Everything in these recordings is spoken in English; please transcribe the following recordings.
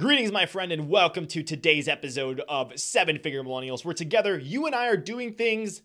Greetings, my friend, and welcome to today's episode of Seven Figure Millennials, where together you and I are doing things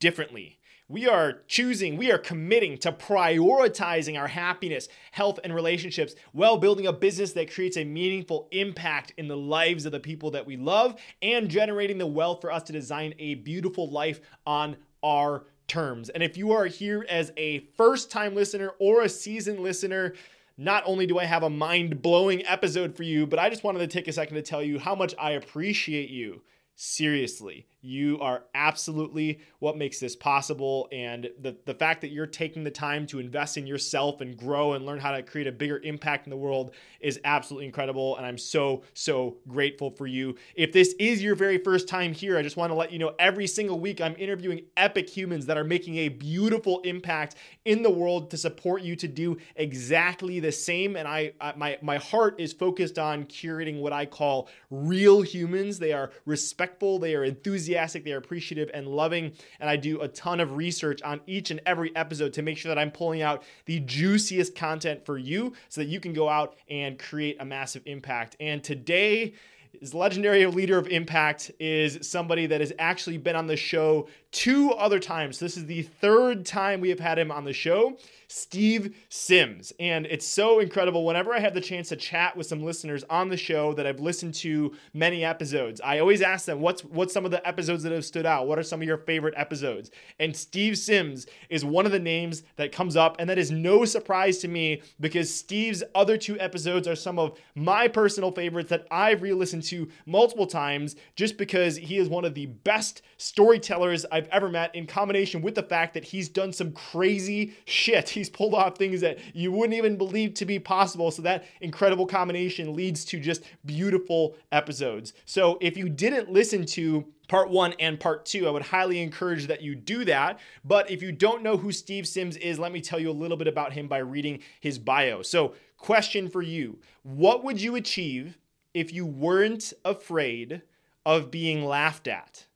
differently. We are choosing, we are committing to prioritizing our happiness, health, and relationships while building a business that creates a meaningful impact in the lives of the people that we love and generating the wealth for us to design a beautiful life on our terms. And if you are here as a first time listener or a seasoned listener, not only do I have a mind blowing episode for you, but I just wanted to take a second to tell you how much I appreciate you. Seriously, you are absolutely what makes this possible. And the, the fact that you're taking the time to invest in yourself and grow and learn how to create a bigger impact in the world is absolutely incredible. And I'm so, so grateful for you. If this is your very first time here, I just want to let you know every single week I'm interviewing epic humans that are making a beautiful impact in the world to support you to do exactly the same. And I, I my, my heart is focused on curating what I call real humans. They are respectful, they are enthusiastic enthusiastic, they're appreciative and loving. And I do a ton of research on each and every episode to make sure that I'm pulling out the juiciest content for you so that you can go out and create a massive impact. And today, is legendary leader of impact is somebody that has actually been on the show two other times. This is the third time we have had him on the show, Steve Sims. And it's so incredible. Whenever I have the chance to chat with some listeners on the show that I've listened to many episodes, I always ask them, what's what's some of the episodes that have stood out? What are some of your favorite episodes? And Steve Sims is one of the names that comes up, and that is no surprise to me because Steve's other two episodes are some of my personal favorites that I've re-listened to multiple times just because he is one of the best storytellers I've ever met, in combination with the fact that he's done some crazy shit. He's pulled off things that you wouldn't even believe to be possible. So that incredible combination leads to just beautiful episodes. So if you didn't listen to part one and part two. I would highly encourage that you do that. But if you don't know who Steve Sims is, let me tell you a little bit about him by reading his bio. So, question for you What would you achieve if you weren't afraid of being laughed at?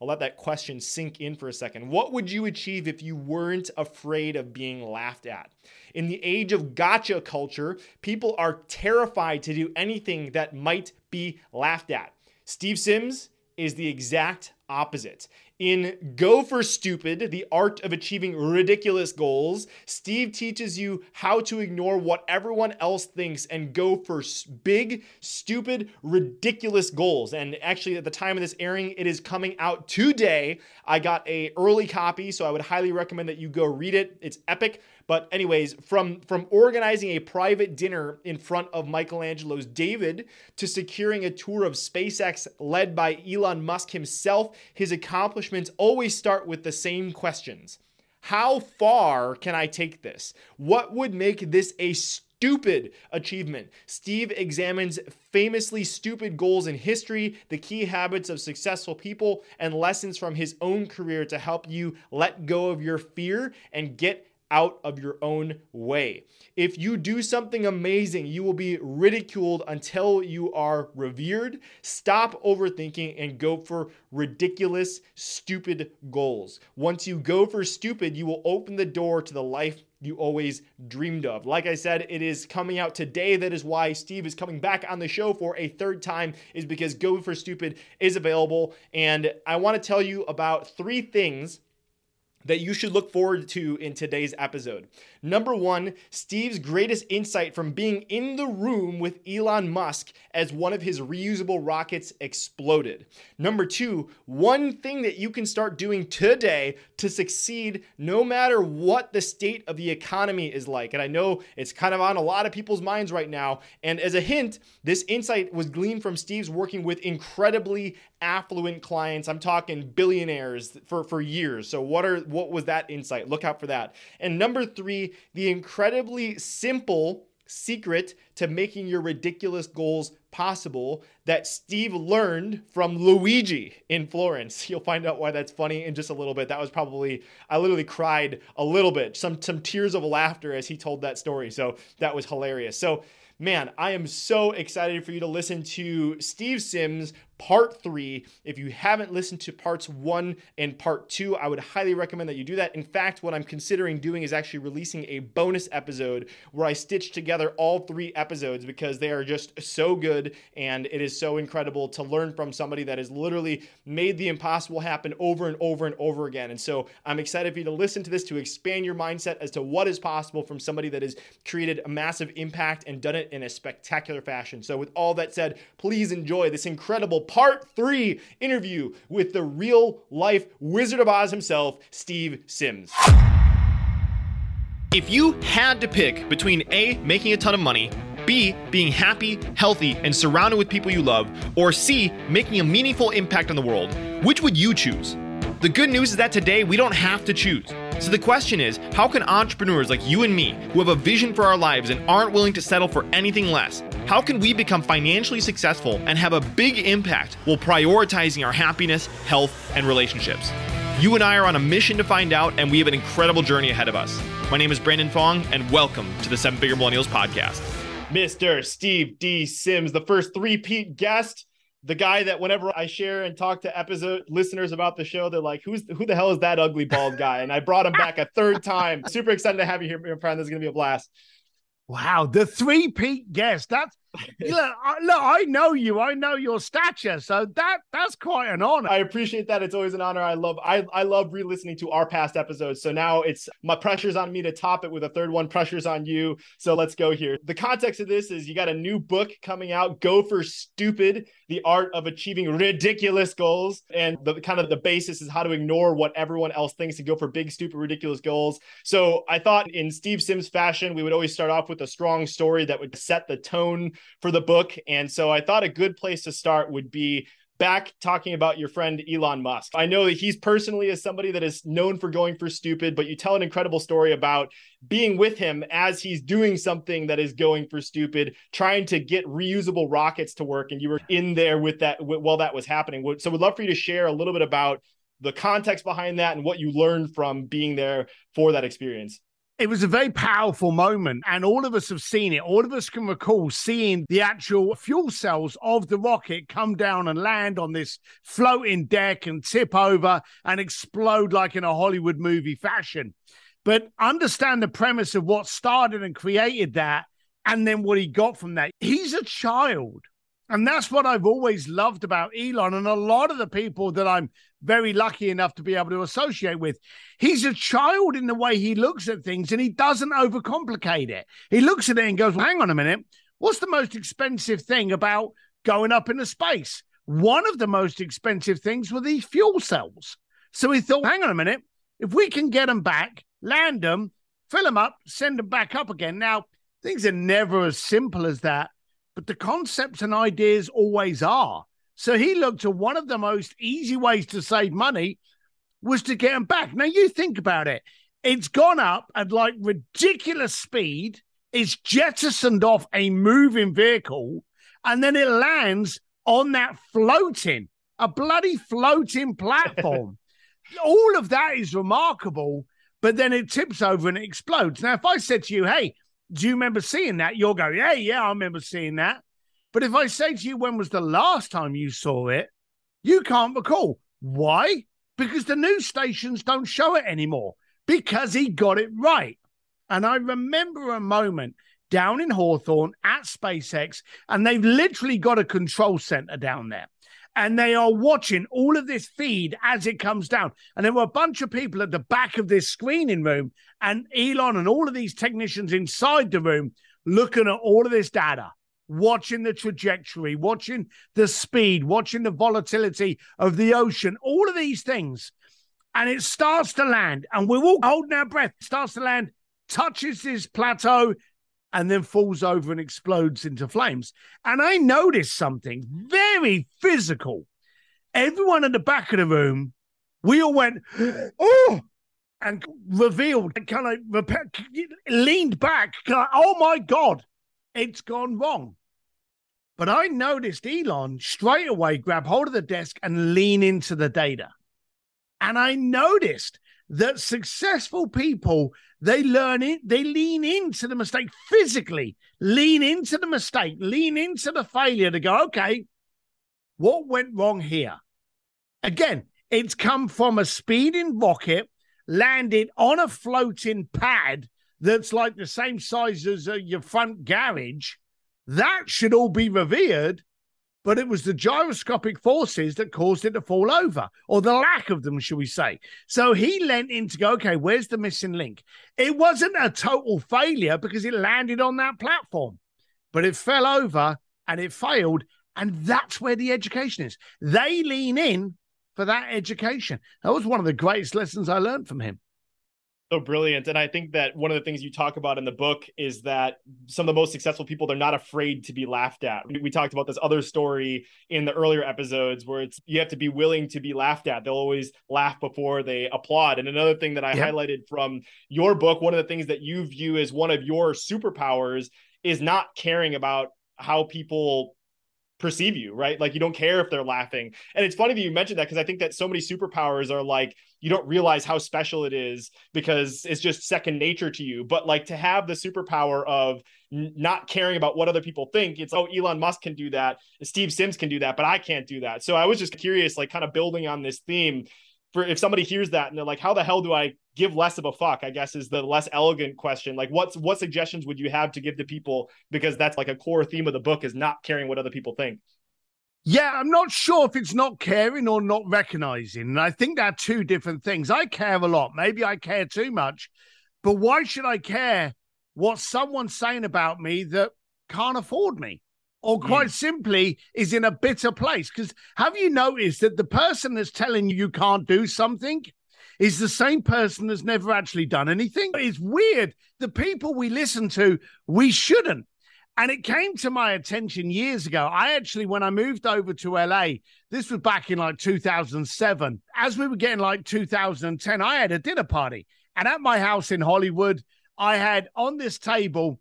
I'll let that question sink in for a second. What would you achieve if you weren't afraid of being laughed at? In the age of gotcha culture, people are terrified to do anything that might be laughed at. Steve Sims is the exact opposite. In Go for Stupid, the art of achieving ridiculous goals, Steve teaches you how to ignore what everyone else thinks and go for big, stupid, ridiculous goals. And actually, at the time of this airing, it is coming out today. I got a early copy, so I would highly recommend that you go read it. It's epic. But anyways, from from organizing a private dinner in front of Michelangelo's David to securing a tour of SpaceX led by Elon Musk himself, his accomplishments always start with the same questions. How far can I take this? What would make this a stupid achievement. Steve examines famously stupid goals in history, the key habits of successful people, and lessons from his own career to help you let go of your fear and get out of your own way. If you do something amazing, you will be ridiculed until you are revered. Stop overthinking and go for ridiculous, stupid goals. Once you go for stupid, you will open the door to the life you always dreamed of. Like I said, it is coming out today. That is why Steve is coming back on the show for a third time, is because Go for Stupid is available. And I want to tell you about three things that you should look forward to in today's episode. Number one, Steve's greatest insight from being in the room with Elon Musk as one of his reusable rockets exploded. Number two, one thing that you can start doing today to succeed no matter what the state of the economy is like. And I know it's kind of on a lot of people's minds right now. And as a hint, this insight was gleaned from Steve's working with incredibly affluent clients. I'm talking billionaires for, for years. So what are what was that insight? Look out for that. And number three, the incredibly simple secret to making your ridiculous goals possible that Steve learned from Luigi in Florence. You'll find out why that's funny in just a little bit. That was probably I literally cried a little bit, some some tears of laughter as he told that story. So that was hilarious. So man, I am so excited for you to listen to Steve Sims part three. If you haven't listened to parts one and part two, I would highly recommend that you do that. In fact, what I'm considering doing is actually releasing a bonus episode where I stitch together all three episodes because they are just so good and it is so incredible to learn from somebody that has literally made the impossible happen over and over and over again. And so I'm excited for you to listen to this to expand your mindset as to what is possible from somebody that has created a massive impact and done it in a spectacular fashion. So, with all that said, please enjoy this incredible part three interview with the real life Wizard of Oz himself, Steve Sims. If you had to pick between A, making a ton of money, B, being happy, healthy, and surrounded with people you love, or C, making a meaningful impact on the world, which would you choose? The good news is that today we don't have to choose. So the question is how can entrepreneurs like you and me, who have a vision for our lives and aren't willing to settle for anything less, how can we become financially successful and have a big impact while prioritizing our happiness, health, and relationships? You and I are on a mission to find out, and we have an incredible journey ahead of us. My name is Brandon Fong, and welcome to the Seven Figure Millennials Podcast. Mr. Steve D. Sims, the first three-peat guest the guy that whenever I share and talk to episode listeners about the show, they're like, "Who's who the hell is that ugly bald guy?" And I brought him back a third time. Super excited to have you here, friend. This is gonna be a blast. Wow, the three-peat guest. That's look, I, look, I know you. I know your stature, so that that's quite an honor. I appreciate that. It's always an honor. I love I I love re-listening to our past episodes. So now it's my pressure's on me to top it with a third one. Pressure's on you. So let's go here. The context of this is you got a new book coming out. Go for stupid: the art of achieving ridiculous goals. And the kind of the basis is how to ignore what everyone else thinks and go for big, stupid, ridiculous goals. So I thought in Steve Sims fashion, we would always start off with a strong story that would set the tone for the book. And so I thought a good place to start would be back talking about your friend Elon Musk. I know that he's personally as somebody that is known for going for stupid, but you tell an incredible story about being with him as he's doing something that is going for stupid, trying to get reusable rockets to work, and you were in there with that while that was happening. So, we'd love for you to share a little bit about the context behind that and what you learned from being there for that experience it was a very powerful moment, and all of us have seen it. All of us can recall seeing the actual fuel cells of the rocket come down and land on this floating deck and tip over and explode like in a Hollywood movie fashion. But understand the premise of what started and created that, and then what he got from that. He's a child. And that's what I've always loved about Elon and a lot of the people that I'm very lucky enough to be able to associate with. He's a child in the way he looks at things and he doesn't overcomplicate it. He looks at it and goes, well, hang on a minute. What's the most expensive thing about going up into space? One of the most expensive things were these fuel cells. So he thought, hang on a minute. If we can get them back, land them, fill them up, send them back up again. Now, things are never as simple as that but the concepts and ideas always are. So he looked at one of the most easy ways to save money was to get them back. Now you think about it. It's gone up at like ridiculous speed. It's jettisoned off a moving vehicle and then it lands on that floating, a bloody floating platform. All of that is remarkable, but then it tips over and it explodes. Now, if I said to you, hey, do you remember seeing that? You'll go, yeah, yeah, I remember seeing that. But if I say to you, when was the last time you saw it? You can't recall. Why? Because the news stations don't show it anymore because he got it right. And I remember a moment down in Hawthorne at SpaceX, and they've literally got a control center down there. And they are watching all of this feed as it comes down. And there were a bunch of people at the back of this screening room, and Elon and all of these technicians inside the room looking at all of this data, watching the trajectory, watching the speed, watching the volatility of the ocean, all of these things. And it starts to land, and we're all holding our breath, starts to land, touches this plateau, and then falls over and explodes into flames. And I noticed something very physical. Everyone in the back of the room, we all went, oh, and revealed, kind of leaned back, like, oh my God, it's gone wrong. But I noticed Elon straight away grab hold of the desk and lean into the data. And I noticed that successful people they learn it they lean into the mistake physically lean into the mistake lean into the failure to go okay what went wrong here? Again it's come from a speeding rocket landed on a floating pad that's like the same size as uh, your front garage. That should all be revered but it was the gyroscopic forces that caused it to fall over, or the lack of them, shall we say. So he leant in to go, okay, where's the missing link? It wasn't a total failure because it landed on that platform, but it fell over and it failed. And that's where the education is. They lean in for that education. That was one of the greatest lessons I learned from him so brilliant. And i think that one of the things you talk about in the book is that some of the most successful people they're not afraid to be laughed at. We, we, talked about this other story in the earlier episodes where it's you have to be willing to be laughed at. They'll always laugh before they applaud. And another thing that i yep. highlighted from your book one of the things that you view as one of your superpowers is not caring about how people perceive you, right? Like you don't care if they're laughing. And it's funny that you mentioned that because I think that so many superpowers are like you don't realize how special it is because it's just second nature to you. But like to have the superpower of n- not caring about what other people think, it's oh Elon Musk can do that, Steve Sims can do that, but I can't do that. So I was just curious, like kind of building on this theme for if somebody hears that and they're like, how the hell do I give less of a fuck? I guess is the less elegant question. Like, what's what suggestions would you have to give to people? Because that's like a core theme of the book is not caring what other people think. Yeah, I'm not sure if it's not caring or not recognizing. And I think they're two different things. I care a lot. Maybe I care too much, but why should I care what someone's saying about me that can't afford me? Or quite mm. simply is in a bitter place. Because have you noticed that the person that's telling you you can't do something is the same person that's never actually done anything? It's weird. The people we listen to, we shouldn't. And it came to my attention years ago. I actually, when I moved over to LA, this was back in like 2007. As we were getting like 2010, I had a dinner party. And at my house in Hollywood, I had on this table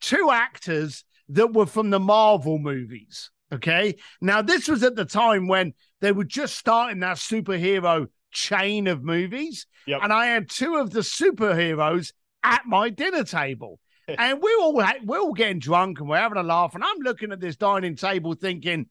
two actors that were from the Marvel movies. Okay. Now, this was at the time when they were just starting that superhero chain of movies. Yep. And I had two of the superheroes at my dinner table. and we're all we're all getting drunk and we're having a laugh. And I'm looking at this dining table thinking,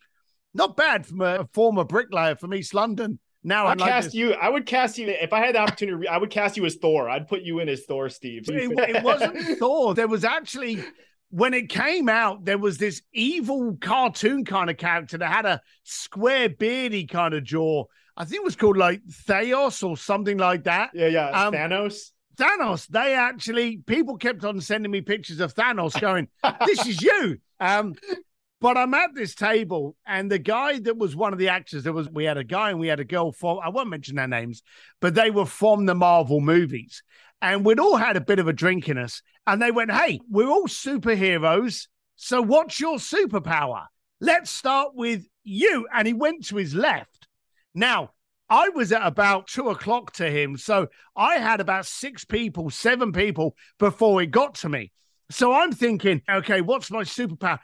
not bad from a former bricklayer from East London. Now I like cast this. you. I would cast you if I had the opportunity. I would cast you as Thor. I'd put you in as Thor, Steve. It, it wasn't Thor. There was actually when it came out, there was this evil cartoon kind of character that had a square beardy kind of jaw. I think it was called like Theos or something like that. Yeah, yeah. Um, Thanos. Thanos. They actually people kept on sending me pictures of Thanos going, This is you. Um, but I'm at this table, and the guy that was one of the actors, there was we had a guy and we had a girl from I won't mention their names, but they were from the Marvel movies. And we'd all had a bit of a drink in us. And they went, Hey, we're all superheroes. So what's your superpower? Let's start with you. And he went to his left. Now, I was at about two o'clock to him. So I had about six people, seven people before it got to me. So I'm thinking, okay, what's my superpower?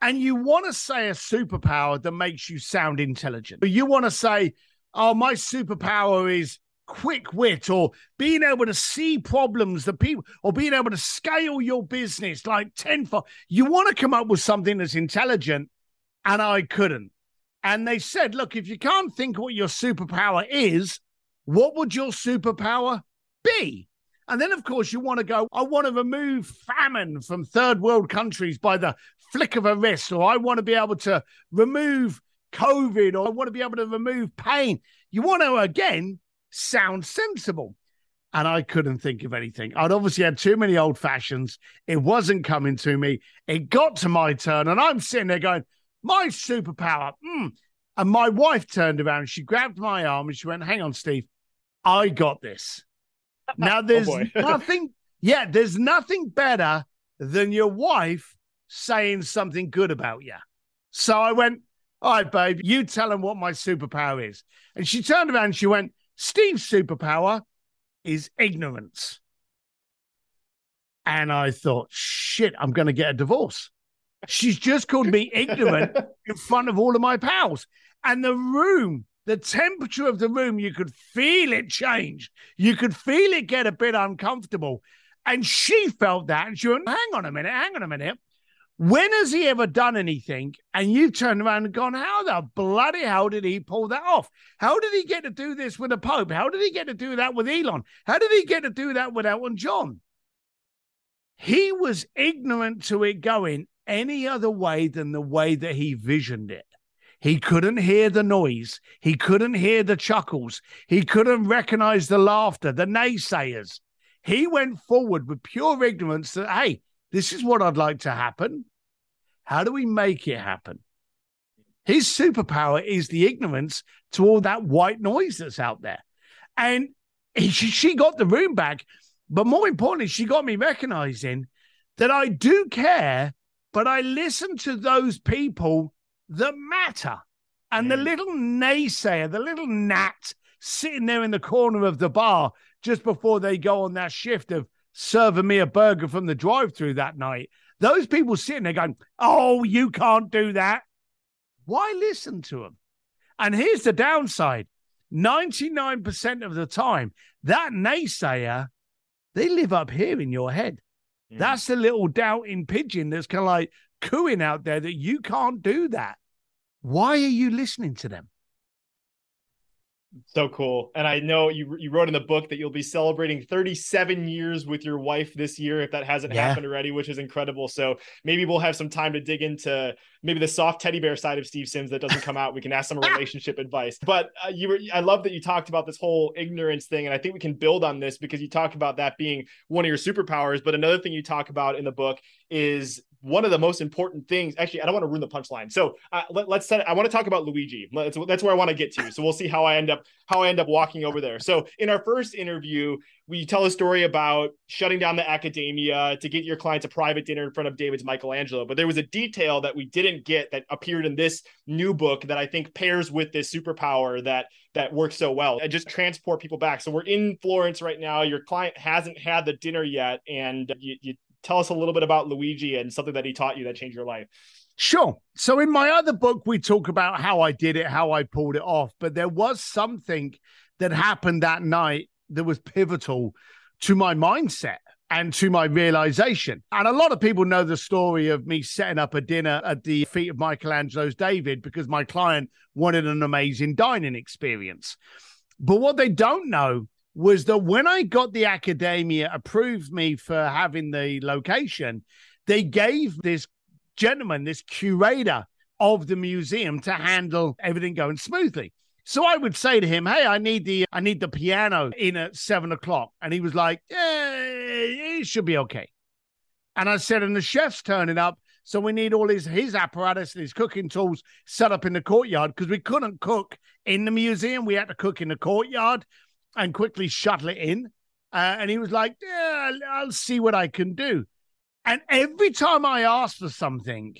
And you want to say a superpower that makes you sound intelligent. But you want to say, oh, my superpower is quick wit or being able to see problems that people or being able to scale your business like tenfold. You want to come up with something that's intelligent, and I couldn't. And they said, look, if you can't think what your superpower is, what would your superpower be? And then, of course, you want to go, I want to remove famine from third world countries by the flick of a wrist, or I want to be able to remove COVID, or I want to be able to remove pain. You want to, again, sound sensible. And I couldn't think of anything. I'd obviously had too many old fashions. It wasn't coming to me. It got to my turn, and I'm sitting there going, My superpower. Mm. And my wife turned around, she grabbed my arm, and she went, Hang on, Steve. I got this. Now, Oh, there's boy. nothing, yeah, there's nothing better than your wife saying something good about you. So I went, All right, babe, you tell him what my superpower is. And she turned around and she went, Steve's superpower is ignorance. And I thought, shit, I'm going to get a divorce. She's just called me ignorant in front of all of my pals. And the room, the temperature of the room, you could feel it change. You could feel it get a bit uncomfortable. And she felt that. And she went, hang on a minute, hang on a minute. When has he ever done anything? And you've turned around and gone, how the bloody hell did he pull that off? How did he get to do this with the Pope? How did he get to do that with Elon? How did he get to do that with Elton John? He was ignorant to it going any other way than the way that he visioned it. He couldn't hear the noise. He couldn't hear the chuckles. He couldn't recognize the laughter, the naysayers. He went forward with pure ignorance that, hey, this is what I'd like to happen. How do we make it happen? His superpower is the ignorance to all that white noise that's out there. And he, she, got the room back. But more importantly, she got me recognizing that I do care, but I listen to those people that matter. And the Mm. little naysayer, the little gnat sitting there in the corner of the bar just before they go on that shift of serving me a burger from the drive through that night, those people sitting there going, Oh, you can't do that. Why listen to them? And here's the downside 99% of the time, that naysayer, they live up here in your head. Mm. That's the little doubting pigeon that's kind of like cooing out there that you can't do that. Why are you listening to them? So cool. And I know you you wrote in the book that you'll be celebrating 37 years with your wife this year if that hasn't Yeah. happened already, which is incredible. So maybe we'll have some time to dig into maybe the soft teddy bear side of Steve Sims that doesn't come out. We can ask some relationship advice. But uh, you were I love that you talked about this whole ignorance thing and I think we can build on this because you talk about that being one of your superpowers, but another thing you talk about in the book is one of the most important things. Actually, I don't want to ruin the punchline. So uh, let, us set. I want to talk about Luigi. Let's, that's where I want to get to. So we'll see how I end up how I end up walking over there. So in our first interview, we tell a story about shutting down the academia to get your clients a private dinner in front of David's Michelangelo. But there was a detail that we didn't get that appeared in this new book that I think pairs with this superpower that that works so well and just transport people back. So we're in Florence right now. Your client hasn't had the dinner yet, and you, you tell us a little bit about Luigi and something that he taught you that changed your life. Sure. So in my other book, we talk about how I did it, how I pulled it off, but there was something that happened that night that was pivotal to my mindset and to my realization. And a lot of people know the story of me setting up a dinner at the feet of Michelangelo's David because my client wanted an amazing dining experience. But what they don't know was that when I got the academia approved me for having the location, they gave this gentleman, this curator of the museum to handle everything going smoothly. So I would say to him, "Hey, I need the I need the piano in at seven o'clock," and he was like, "Yeah, it should be okay." And I said, "And the chef's turning up, so we need all his his apparatus and his cooking tools set up in the courtyard because we couldn't cook in the museum. We had to cook in the courtyard and quickly shuttle it in." Uh, and he was like, "Yeah, I'll- see what I can do." And every time I asked for something,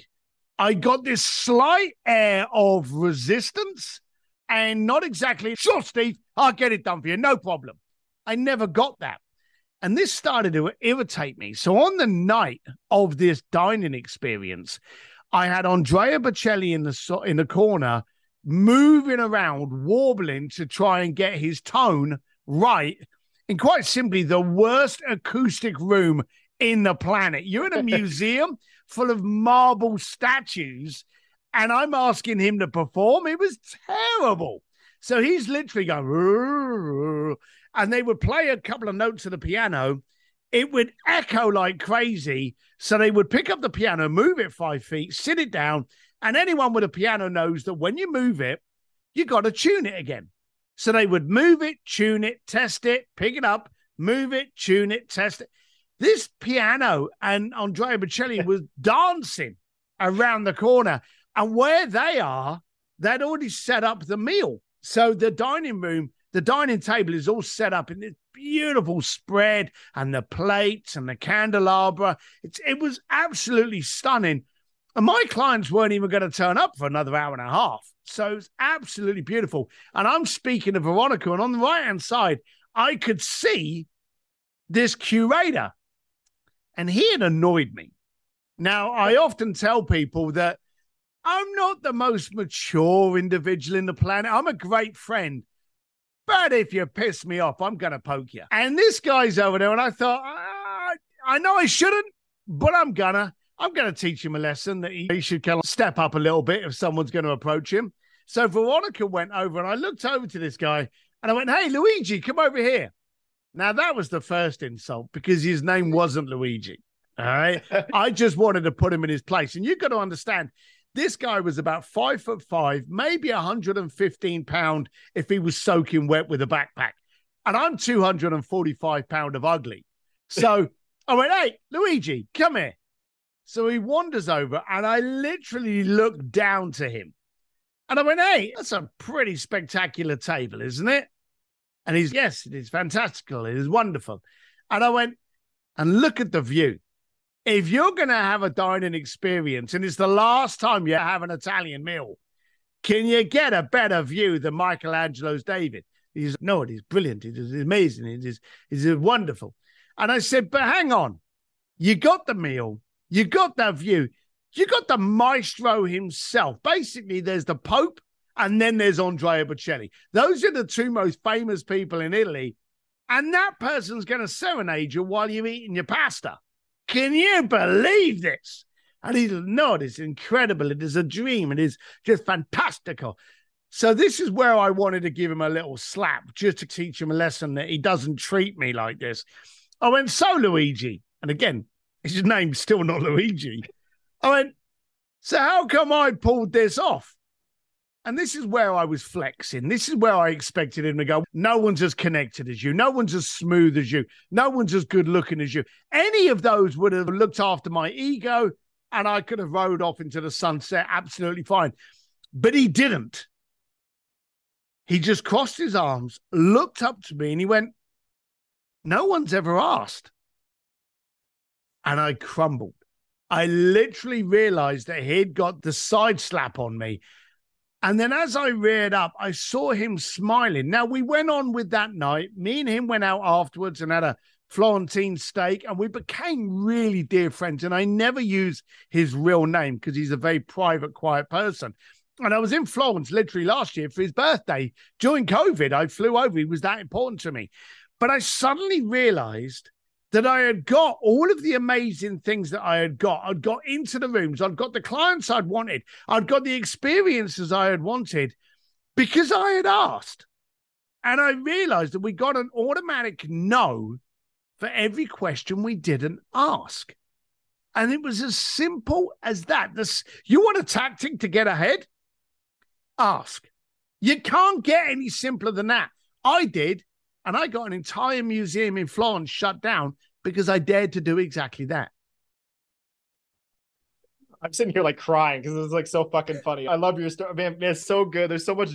I got this slight air of resistance and not exactly, sure, Steve, I'll get it done for you, no problem. I never got that. And this started to irritate me. So on the night of this dining experience, I had Andrea Bocelli in the in the corner, moving around, warbling to try and get his tone right. In quite simply, the worst acoustic room in the planet. You're in a museum full of marble statues, and I'm asking him to perform. It was terrible. So he's literally going, and they would play a couple of notes of the piano. It would echo like crazy. So they would pick up the piano, move it five feet, sit it down. And anyone with a piano knows that when you move it, you got to tune it again. So they would move it, tune it, test it, pick it up, move it, tune it, test it. This piano and Andrea Bocelli was dancing around the corner. And where they are, they'd already set up the meal. So the dining room, the dining table is all set up in this beautiful spread and the plates and the candelabra. It's, it was absolutely stunning. And my clients weren't even going to turn up for another hour and a half. So it's absolutely beautiful. And I'm speaking to Veronica, and on the right hand side, I could see this curator, and he had annoyed me. Now, I often tell people that I'm not the most mature individual in the planet. I'm a great friend. But if you piss me off, I'm going to poke you. And this guy's over there, and I thought, ah, I know I shouldn't, but I'm gonna. I'm going to teach him a lesson that he, he should kind of step up a little bit if someone's going to approach him. So Veronica went over, and I looked over to this guy, and I went, "Hey, Luigi, come over here." Now that was the first insult because his name wasn't Luigi. All right. I just wanted to put him in his place. And you've got to understand, this guy was about five foot five, maybe 115 pound if he was soaking wet with a backpack. And I'm 245 pound of ugly. So I went, hey, Luigi, come here. So he wanders over and I literally look down to him. And I went, hey, that's a pretty spectacular table, isn't it? And he's, yes, it is fantastical. It is wonderful. And I went, and look at the view if you're going to have a dining experience and it's the last time you have an Italian meal, can you get a better view than Michelangelo's David? He's no, it is brilliant. It is amazing. It is, it is wonderful. And I said, but hang on, you got the meal, you got that view, you got the maestro himself. Basically, there's the Pope and then there's Andrea Bocelli. Those are the two most famous people in Italy. And that person's going to serenade you while you're eating your pasta. Can you believe this? And he's no, it's incredible. It is a dream. It is just fantastical. So this is where I wanted to give him a little slap just to teach him a lesson that he doesn't treat me like this. I went, so Luigi, and again, his name's still not Luigi. I went, so how come I pulled this off? And this is where I was flexing. This is where I expected him to go. No one's as connected as you. No one's as smooth as you. No one's as good looking as you. Any of those would have looked after my ego and I could have rode off into the sunset absolutely fine. But he didn't. He just crossed his arms, looked up to me, and he went, No one's ever asked. And I crumbled. I literally realized that he'd got the side slap on me and then as I reared up, I saw him smiling. Now, we went on with that night. Me and him went out afterwards and had a Florentine steak, and we became really dear friends. And I never use his real name because he's a very private, quiet person. And I was in Florence literally last year for his birthday during COVID. I flew over, he was that important to me. But I suddenly realized that I had got all of the amazing things that I had got. I'd got into the rooms, I'd got the clients I'd wanted, I'd got the experiences I had wanted because I had asked. And I realized that we got an automatic no for every question we didn't ask. And it was as simple as that. This, you want a tactic to get ahead? Ask. You can't get any simpler than that. I did and I got an entire museum in Florence shut down because I dared to do exactly that. I'm sitting here like crying because it's like so fucking funny. I love your story, man. man it's so good. There's so much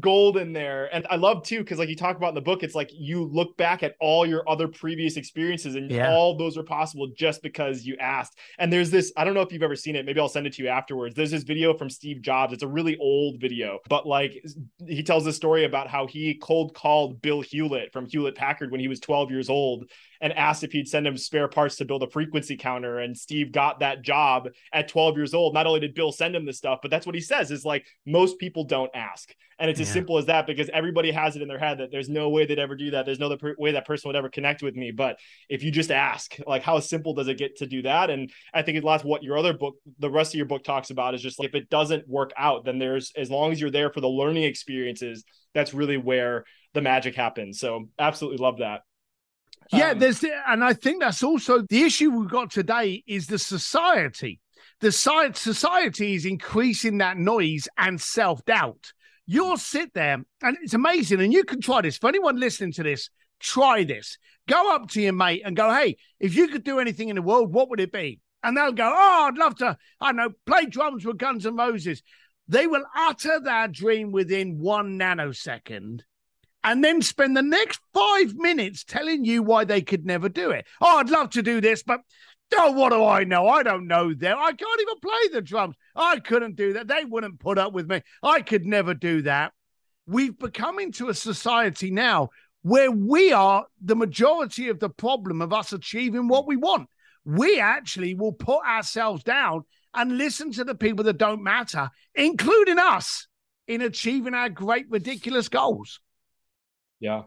gold in there. And I love too, because like you talk about in the book, it's like you look back at all your other previous experiences and yeah. all those are possible just because you asked. And there's this, I don't know if you've ever seen it. Maybe I'll send it to you afterwards. There's this video from Steve Jobs. It's a really old video, but like he tells this story about how he cold called Bill Hewlett from Hewlett Packard when he was 12 years old and asked if he'd send him spare parts to build a frequency counter. And Steve got that job at 12 years old. Not only did Bill send him the stuff, but that's what he says is like most people don't ask. And it's as simple as that because everybody has it in their head that there's no way they'd ever do that. There's no other way that person would ever connect with me. But if you just ask, like, how simple does it get to do that? And I think it's lot what your other book, the rest of your book talks about is just like if it doesn't work out, then there's as long as you're there for the learning experiences, that's really where the magic happens. So absolutely love that. Yeah, um, there's, and I think that's also the issue we've got today is the society. The society is increasing that noise and self doubt. You'll sit there, and it's amazing. And you can try this. For anyone listening to this, try this. Go up to your mate and go, "Hey, if you could do anything in the world, what would it be?" And they'll go, "Oh, I'd love to. I know, play drums with Guns N' Roses." They will utter their dream within one nanosecond and then spend the next five minutes telling you why they could never do it. Oh, I'd love to do this, but oh, what do I know? I don't know them. I can't even play the drums. I couldn't do that. They wouldn't put up with me. I could never do that. We've become into a society now where we are the majority of the problem of us achieving what we want. We actually will put ourselves down and listen to the people that don't matter, including us, in achieving our great, ridiculous goals. Yeah.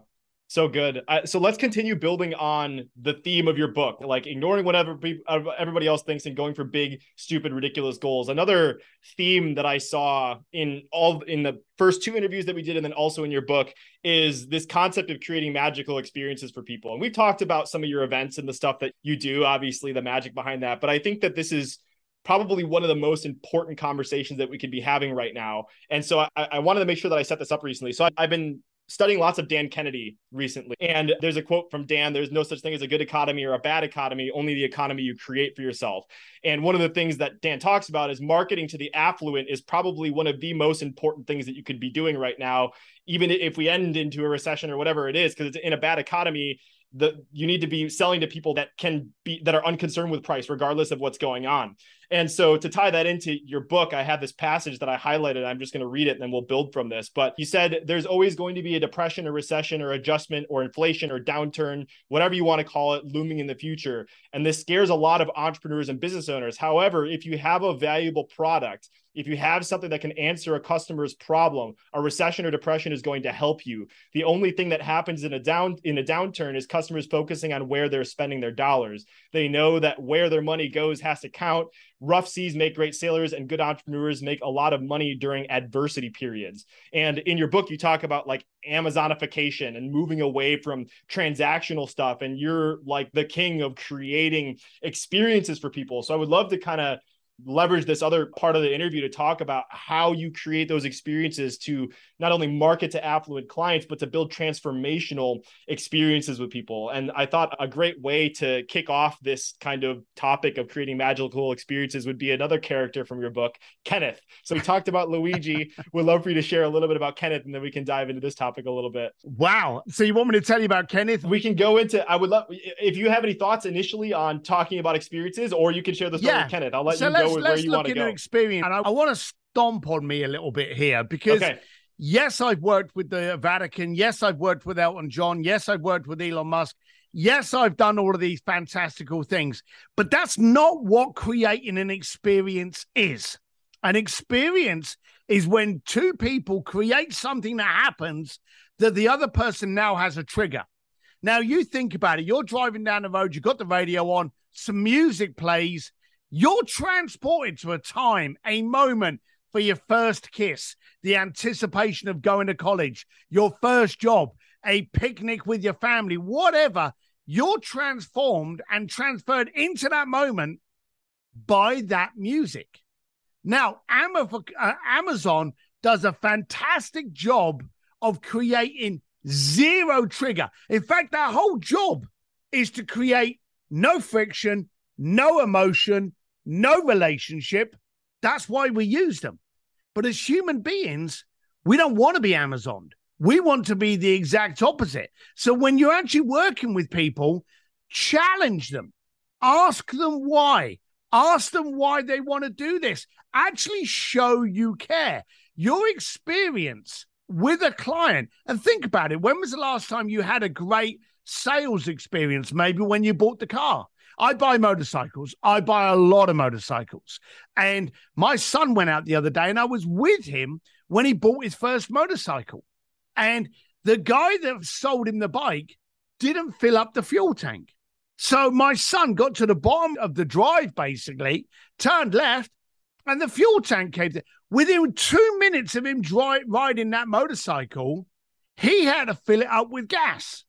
So good. So let's continue building on the theme of your book, like ignoring whatever everybody else thinks and going for big, stupid, ridiculous goals. Another theme that I saw in all in the first two interviews that we did, and then also in your book, is this concept of creating magical experiences for people. And we've talked about some of your events and the stuff that you do, obviously the magic behind that. But I think that this is probably one of the most important conversations that we could be having right now. And so I, I wanted to make sure that I set this up recently. So I, I've been studying lots of Dan Kennedy recently. And there's a quote from Dan there's no such thing as a good economy or a bad economy, only the economy you create for yourself. And one of the things that Dan talks about is marketing to the affluent is probably one of the most important things that you could be doing right now, even if we end into a recession or whatever it is, because it's in a bad economy the you need to be selling to people that can be that are unconcerned with price regardless of what's going on and so to tie that into your book i have this passage that i highlighted i'm just going to read it and then we'll build from this but you said there's always going to be a depression or recession or adjustment or inflation or downturn whatever you want to call it looming in the future and this scares a lot of entrepreneurs and business owners however if you have a valuable product if you have something that can answer a customer's problem, a recession or depression is going to help you. The only thing that happens in a down in a downturn is customers focusing on where they're spending their dollars. They know that where their money goes has to count. Rough seas make great sailors, and good entrepreneurs make a lot of money during adversity periods. And in your book, you talk about like Amazonification and moving away from transactional stuff. And you're like the king of creating experiences for people. So I would love to kind of leverage this other part of the interview to talk about how you create those experiences to not only market to affluent clients but to build transformational experiences with people. And i thought a great way to kick off this kind of topic of creating magical experiences would be another character from your book kenneth. So we talked about luigi. We'd love for you to share a little bit about kenneth and then we can dive into this topic a little bit. Wow. So you want me to tell you about kenneth? We can go into i would love if you have any thoughts initially on talking about experiences or you can share the story yeah. with kenneth. I'll let so you go let's, let's look into experience. And I, I want to stomp on me a little bit here because okay. Yes, I've worked with the Vatican. Yes, I've worked with Elton John. Yes, I've worked with Elon Musk. Yes, I've done all of these fantastical things, but that's not what creating an experience is. An experience is when two people create something that happens that the other person now has a trigger. Now, you think about it. You're driving down the road, you've got the radio on, some music plays, you're transported to a time, a moment for your first kiss, the anticipation of going to college, your first job, a picnic with your family, whatever. You're transformed and transferred into that moment by that music. Now, uh, Amazon does a fantastic job of creating zero trigger. In fact, their whole job is to create no friction, no emotion, no relationship. That's why we use them. But as human beings, we don't want to be Amazoned. We want to be the exact opposite. So when you're actually working with people, challenge them, ask them why, ask them why they want to do this. Actually, show you care. Your experience with a client, and think about it. When was the last time you had a great sales experience? Maybe when you bought the car. I buy motorcycles. I buy a lot of motorcycles. And my son went out the other day and I was with him when he bought his first motorcycle. And the guy that sold him the bike didn't fill up the fuel tank. So my son got to the bottom of the drive, basically, turned left, and the fuel tank came. To, within two minutes of him dry, riding that motorcycle, he had to fill it up with gas.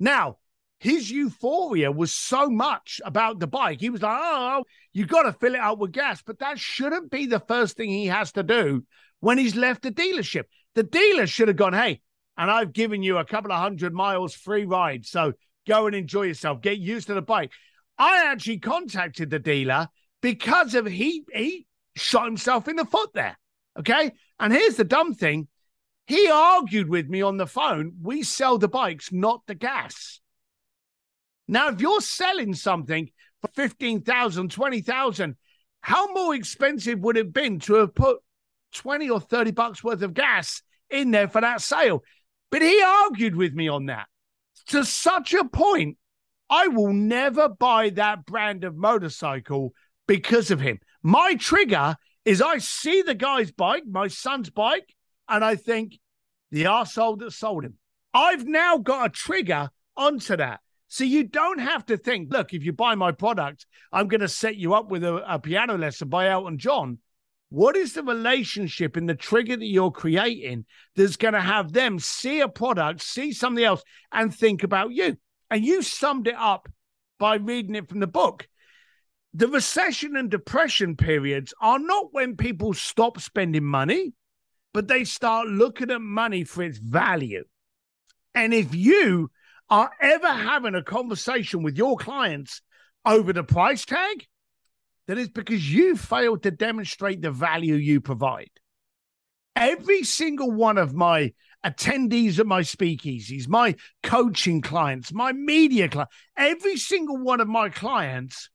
Now, his euphoria was so much about the bike. He was like, oh, oh you got to fill it up with gas. But that shouldn't be the first thing he has to do when he's left the dealership. The dealer should have gone, hey, and I've given you a couple of hundred miles free ride. So Go and enjoy yourself. Get used to the bike. I actually contacted the dealer because of he he shot himself in the foot there. Okay. And here's the dumb thing. He argued with me on the phone. We sell the bikes, not the gas. Now, if you're selling something for 15,000, 20,000, how more expensive would it have been to have put 20 or 30 bucks worth of gas in there for that sale? But he argued with me on that to such a point, I will never buy that brand of motorcycle because of him. My trigger is I see the guy's bike, my son's bike, and I think the arsehole that sold him. I've now got a trigger onto that. So you don't have to think, look, if you buy my product, I'm going to set you up with a, a piano lesson by Elton John. What is the relationship in the trigger that you're creating that's going to have them see a product, see something else, and think about you? And you summed it up by reading it from the book. The recession and depression periods are not when people stop spending money, but they start looking at money for its value. And if you are ever having a conversation with your clients over the price tag, that is because you failed to demonstrate the value you provide. Every single one of my attendees at my speakeasies, my coaching clients, my media clients, every single one of my clients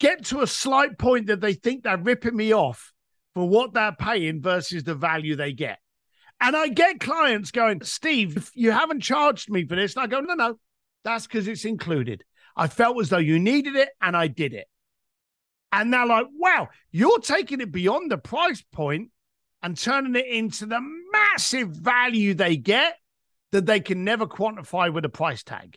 get to a slight point that they think they're ripping me off for what they're paying versus the value they get. And I get clients going, Steve, you haven't charged me for this. And I go, no, no, that's because it's included. I felt as though you needed it and I did it. And they're like, wow, you're taking it beyond the price point and turning it into the massive value they get that they can never quantify with a price tag.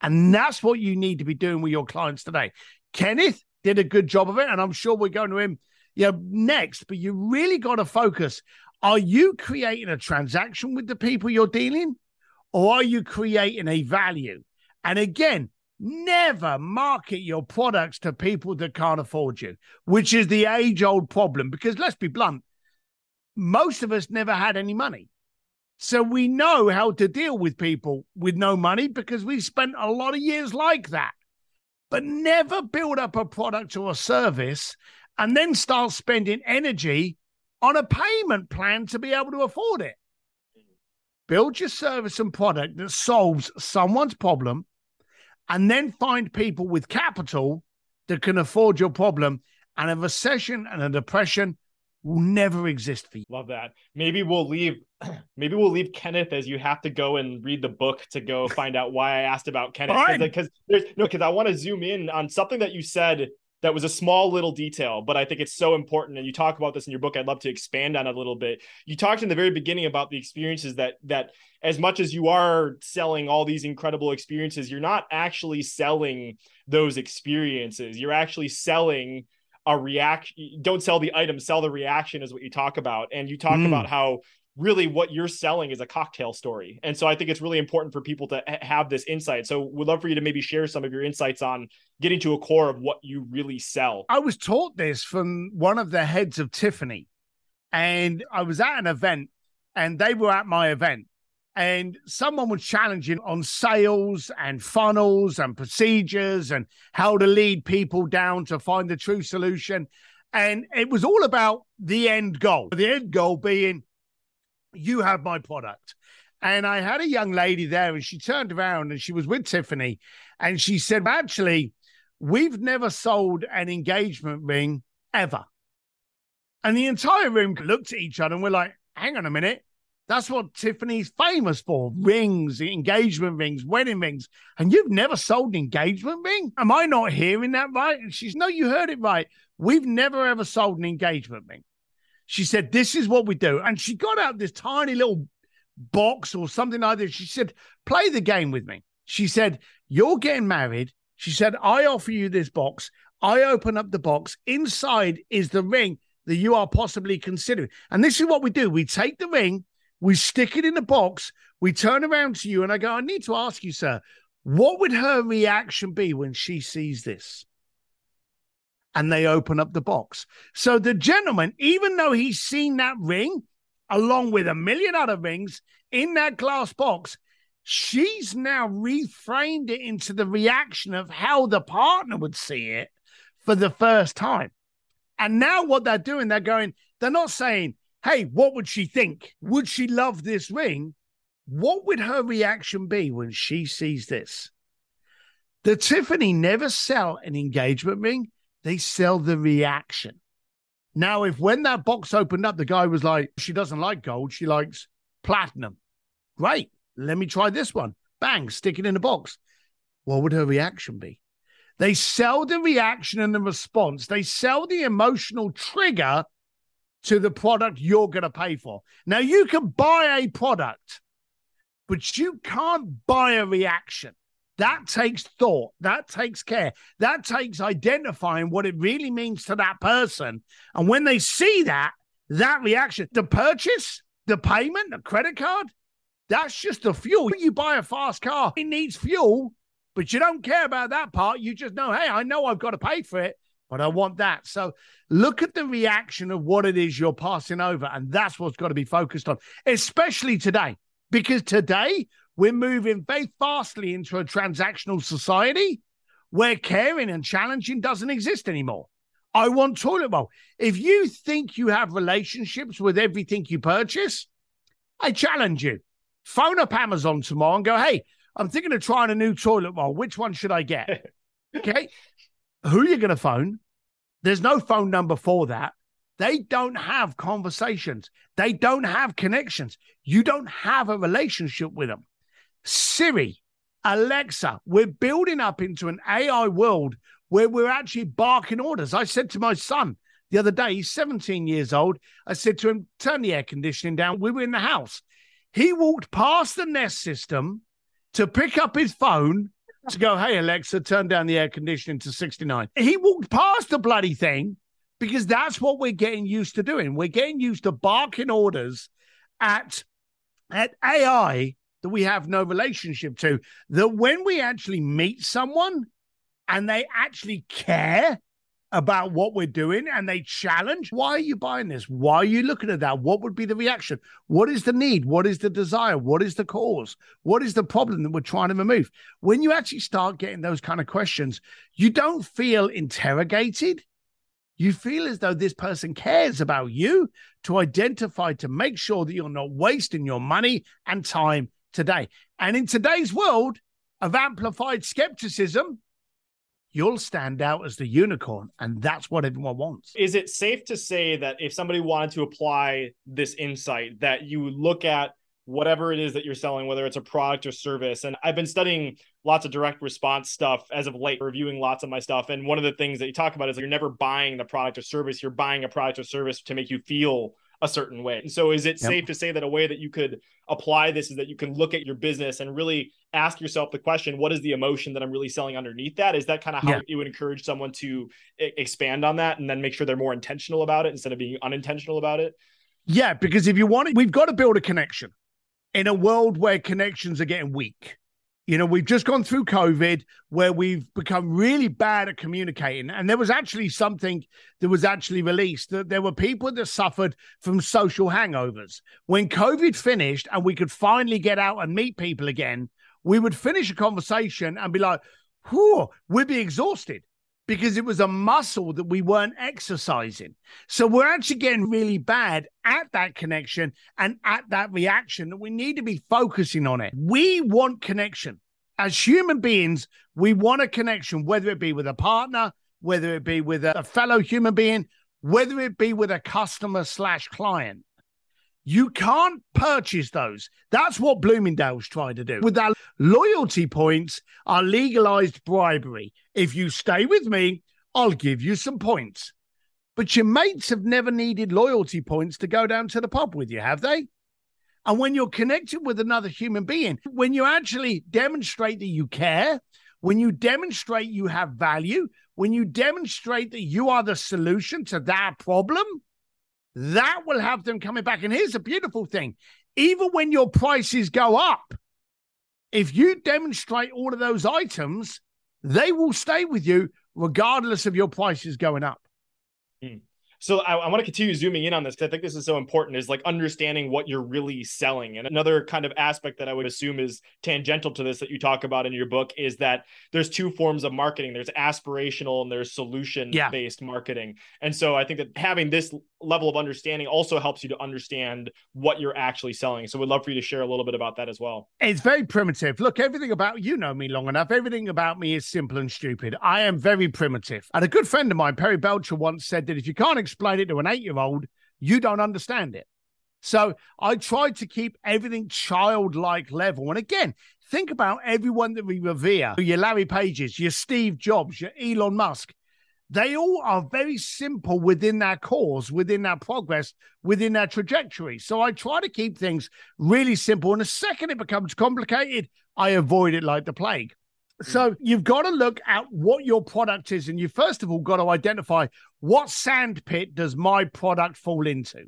And that's what you need to be doing with your clients today. Kenneth did a good job of it, and I'm sure we're going to him you know, next, but you really got to focus. Are you creating a transaction with the people you're dealing, or are you creating a value? And again, Never market your products to people that can't afford you, which is the age old problem. Because let's be blunt, most of us never had any money. So we know how to deal with people with no money because we spent a lot of years like that. But never build up a product or a service and then start spending energy on a payment plan to be able to afford it. Build your service and product that solves someone's problem and then find people with capital that can afford your problem. And a recession and a depression will never exist for you. Love that. Maybe we'll leave. Maybe we'll leave Kenneth as you have to go and read the book to go find out why I asked about Kenneth. Because there's no, because I want to zoom in on something that you said that was a small little detail, but I think it's so important. And you talk about this in your book. I'd love to expand on it a little bit. You talked in the very beginning about the experiences that that as much as you are selling all these incredible experiences, you're not actually selling those experiences. You're actually selling a reaction. Don't sell the item, sell the reaction is what you talk about. And you talk mm. about how really what you're selling is a cocktail story. And so I think it's really important for people to have this insight. So we'd love for you to maybe share some of your insights on getting to a core of what you really sell. I was taught this from one of the heads of Tiffany. And I was at an event and they were at my event. And someone was challenging on sales and funnels and procedures and how to lead people down to find the true solution. And it was all about the end goal. The end goal being you have my product. And I had a young lady there, and she turned around and she was with Tiffany. And she said, Actually, we've never sold an engagement ring ever. And the entire room looked at each other and we're like, Hang on a minute. That's what Tiffany's famous for rings, engagement rings, wedding rings. And you've never sold an engagement ring? Am I not hearing that right? And she's, No, you heard it right. We've never ever sold an engagement ring. She said, This is what we do. And she got out this tiny little box or something like this. She said, Play the game with me. She said, You're getting married. She said, I offer you this box. I open up the box. Inside is the ring that you are possibly considering. And this is what we do we take the ring, we stick it in the box, we turn around to you, and I go, I need to ask you, sir, what would her reaction be when she sees this? And they open up the box. So the gentleman, even though he's seen that ring along with a million other rings in that glass box, she's now reframed it into the reaction of how the partner would see it for the first time. And now what they're doing, they're going, they're not saying, hey, what would she think? Would she love this ring? What would her reaction be when she sees this? The Tiffany never sell an engagement ring, they sell the reaction. Now, if when that box opened up, the guy was like, she doesn't like gold, she likes platinum. Great. Let me try this one. Bang, stick it in the box. What would her reaction be? They sell the reaction and the response. They sell the emotional trigger to the product you're going to pay for. Now, you can buy a product, but you can't buy a reaction. That takes thought. That takes care. That takes identifying what it really means to that person. And when they see that, that reaction, the purchase, the payment, the credit card, that's just the fuel. You buy a fast car, it needs fuel but you don't care about that part. You just know, hey, I know I've got to pay for it, but I want that. So look at the reaction of what it is you're passing over. And that's what's got to be focused on, especially today, because today we're moving very fastly into a transactional society where caring and challenging doesn't exist anymore. I want toilet roll. If you think you have relationships with everything you purchase, I challenge you. Phone up Amazon tomorrow and go, hey, I'm thinking of trying a new toilet roll. Which one should I get? okay. Who are you going to phone? There's no phone number for that. They don't have conversations. They don't have connections. You don't have a relationship with them. Siri, Alexa, we're building up into an AI world where we're actually barking orders. I said to my son the other day, he's 17 years old. I said to him, turn the air conditioning down. We were in the house. He walked past the Nest system to pick up his phone to go, hey, Alexa, turn down the air conditioning to 69. He walked past the bloody thing because that's what we're getting used to doing. We're getting used to barking orders at, at AI that we have no relationship to. That when we actually meet someone and they actually care about what we're doing and they challenge why are you buying this? Why are you looking at that? What would be the reaction? What is the need? What is the desire? What is the cause? What is the problem that we're trying to remove? When you actually start getting those kind of questions you don't feel interrogated. You feel as though this person cares about you to identify to make sure that you're not wasting your money and time today. And in today's world of amplified skepticism you'll stand out as the unicorn and that's what everyone wants. Is it safe to say that if somebody wanted to apply this insight that you look at whatever it is that you're selling whether it's a product or service? And i've been studying lots of direct response stuff as of late reviewing lots of my stuff. And one of the things that you talk about is you're never buying the product or service. You're buying a product or service to make you feel a certain way. And so is it yep. safe to say that a way that you could apply this is that you can look at your business and really ask yourself the question, what is the emotion that I'm really selling underneath that? Is that kind of how yeah. you would encourage someone to expand on that and then make sure they're more intentional about it instead of being unintentional about it? Yeah, because if you want it, we've got to build a connection in a world where connections are getting weak. You know, we've just gone through COVID where we've become really bad at communicating. And there was actually something that was actually released that there were people that suffered from social hangovers. When COVID finished and we could finally get out and meet people again, we would finish a conversation and be like, whew, we'd be exhausted because it was a muscle that we weren't exercising. So we're actually getting really bad at that connection and at that reaction that we need to be focusing on it. We want connection. As human beings, we want a connection, whether it be with a partner, whether it be with a fellow human being, whether it be with a customer slash client. You can't purchase those. That's what Bloomingdale's trying to do. With that loyalty points are legalized bribery. If you stay with me, I'll give you some points. But your mates have never needed loyalty points to go down to the pub with you, have they? And when you're connected with another human being, when you actually demonstrate that you care, when you demonstrate you have value, when you demonstrate that you are the solution to that problem, that will have them coming back. And here's a beautiful thing even when your prices go up, if you demonstrate all of those items, they will stay with you regardless of your prices going up. Mm. So I, I want to continue zooming in on this because I think this is so important is like understanding what you're really selling. And another kind of aspect that I would assume is tangential to this that you talk about in your book is that there's two forms of marketing. There's aspirational and there's solution based yeah. marketing. And so I think that having this level of understanding also helps you to understand what you're actually selling. So we'd love for you to share a little bit about that as well. It's very primitive. Look, everything about you know me long enough. Everything about me is simple and stupid. I am very primitive. And a good friend of mine, Perry Belcher, once said that if you can't explain it to an eight year old, you don't understand it. So I tried to keep everything childlike level. And again, think about everyone that we revere your Larry Pages, your Steve Jobs, your Elon Musk they all are very simple within their cause, within their progress, within their trajectory. So I try to keep things really simple. And the second it becomes complicated, I avoid it like the plague. Hmm. So you've got to look at what your product is. And you first of all got to identify what sandpit does my product fall into?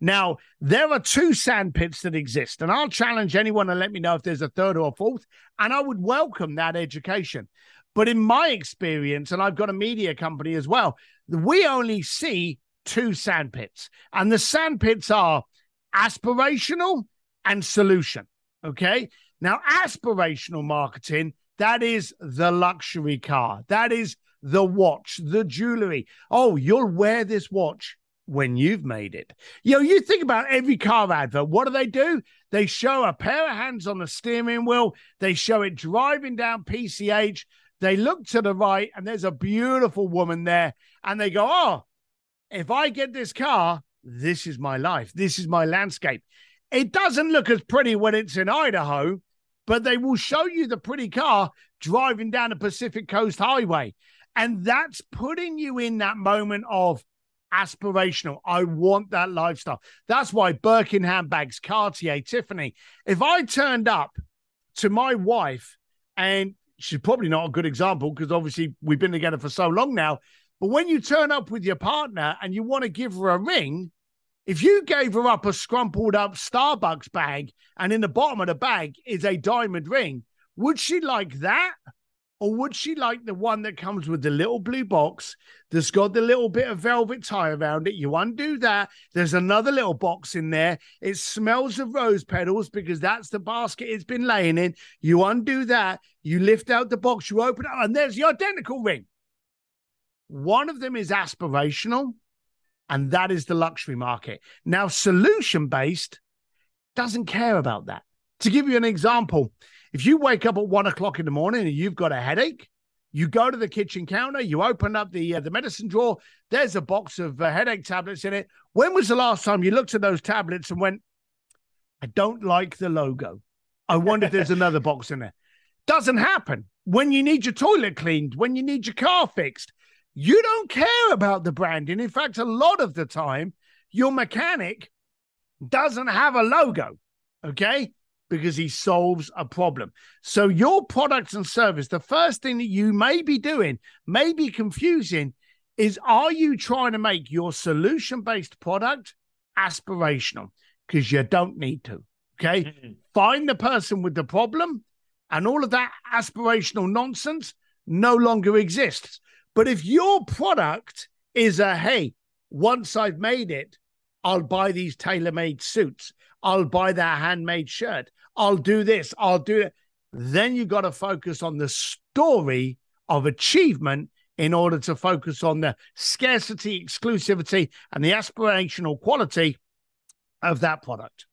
Now, there are two sandpits that exist, and I'll challenge anyone to let me know if there's a third or a fourth, and I would welcome that education. But in my experience, and I've got a media company as well, we only see two sandpits. And the sandpits are aspirational and solution. Okay. Now, aspirational marketing, that is the luxury car. That is the watch, the jewelry. Oh, you'll wear this watch when you've made it. You know, you think about every car advert. What do they do? They show a pair of hands on the steering wheel. They show it driving down PCH. They look to the right and there's a beautiful woman there. And they go, Oh, if I get this car, this is my life. This is my landscape. It doesn't look as pretty when it's in Idaho, but they will show you the pretty car driving down the Pacific Coast Highway. And that's putting you in that moment of aspirational. I want that lifestyle. That's why Birkin handbags, Cartier, Tiffany. If I turned up to my wife and she's probably not a good example because obviously we've been together for so long now. But when you turn up with your partner and you want to give her a ring, if you gave her up a scrumpled up Starbucks bag and in the bottom of the bag is a diamond ring, would she like that? Or would she like the one that comes with the little blue box that's got the little bit of velvet tie around it? You undo that. There's another little box in there. It smells of rose petals because that's the basket it's been laying in. You undo that. You lift out the box, you open it, and there's the identical ring. One of them is aspirational, and that is the luxury market. Now, solution based doesn't care about that. To give you an example, if you wake up at one o'clock in the morning and you've got a headache, you go to the kitchen counter, you open up the uh, the medicine drawer. There's a box of uh, headache tablets in it. When was the last time you looked at those tablets and went, "I don't like the logo. I wonder if there's another box in there." Doesn't happen when you need your toilet cleaned, when you need your car fixed. You don't care about the branding. In fact, a lot of the time, your mechanic doesn't have a logo. Okay because he solves a problem. So, your product and service, the first thing that you may be doing, may be confusing, is are you trying to make your solution based product aspirational? Because you don't need to. Okay. Mm-hmm. Find the person with the problem, and all of that aspirational nonsense no longer exists. But if your product is a hey, once I've made it, I'll buy these tailor made suits. I'll buy that handmade shirt. I'll do this. I'll do it. Then you got to focus on the story of achievement in order to focus on the scarcity, exclusivity, and the aspirational quality of that product.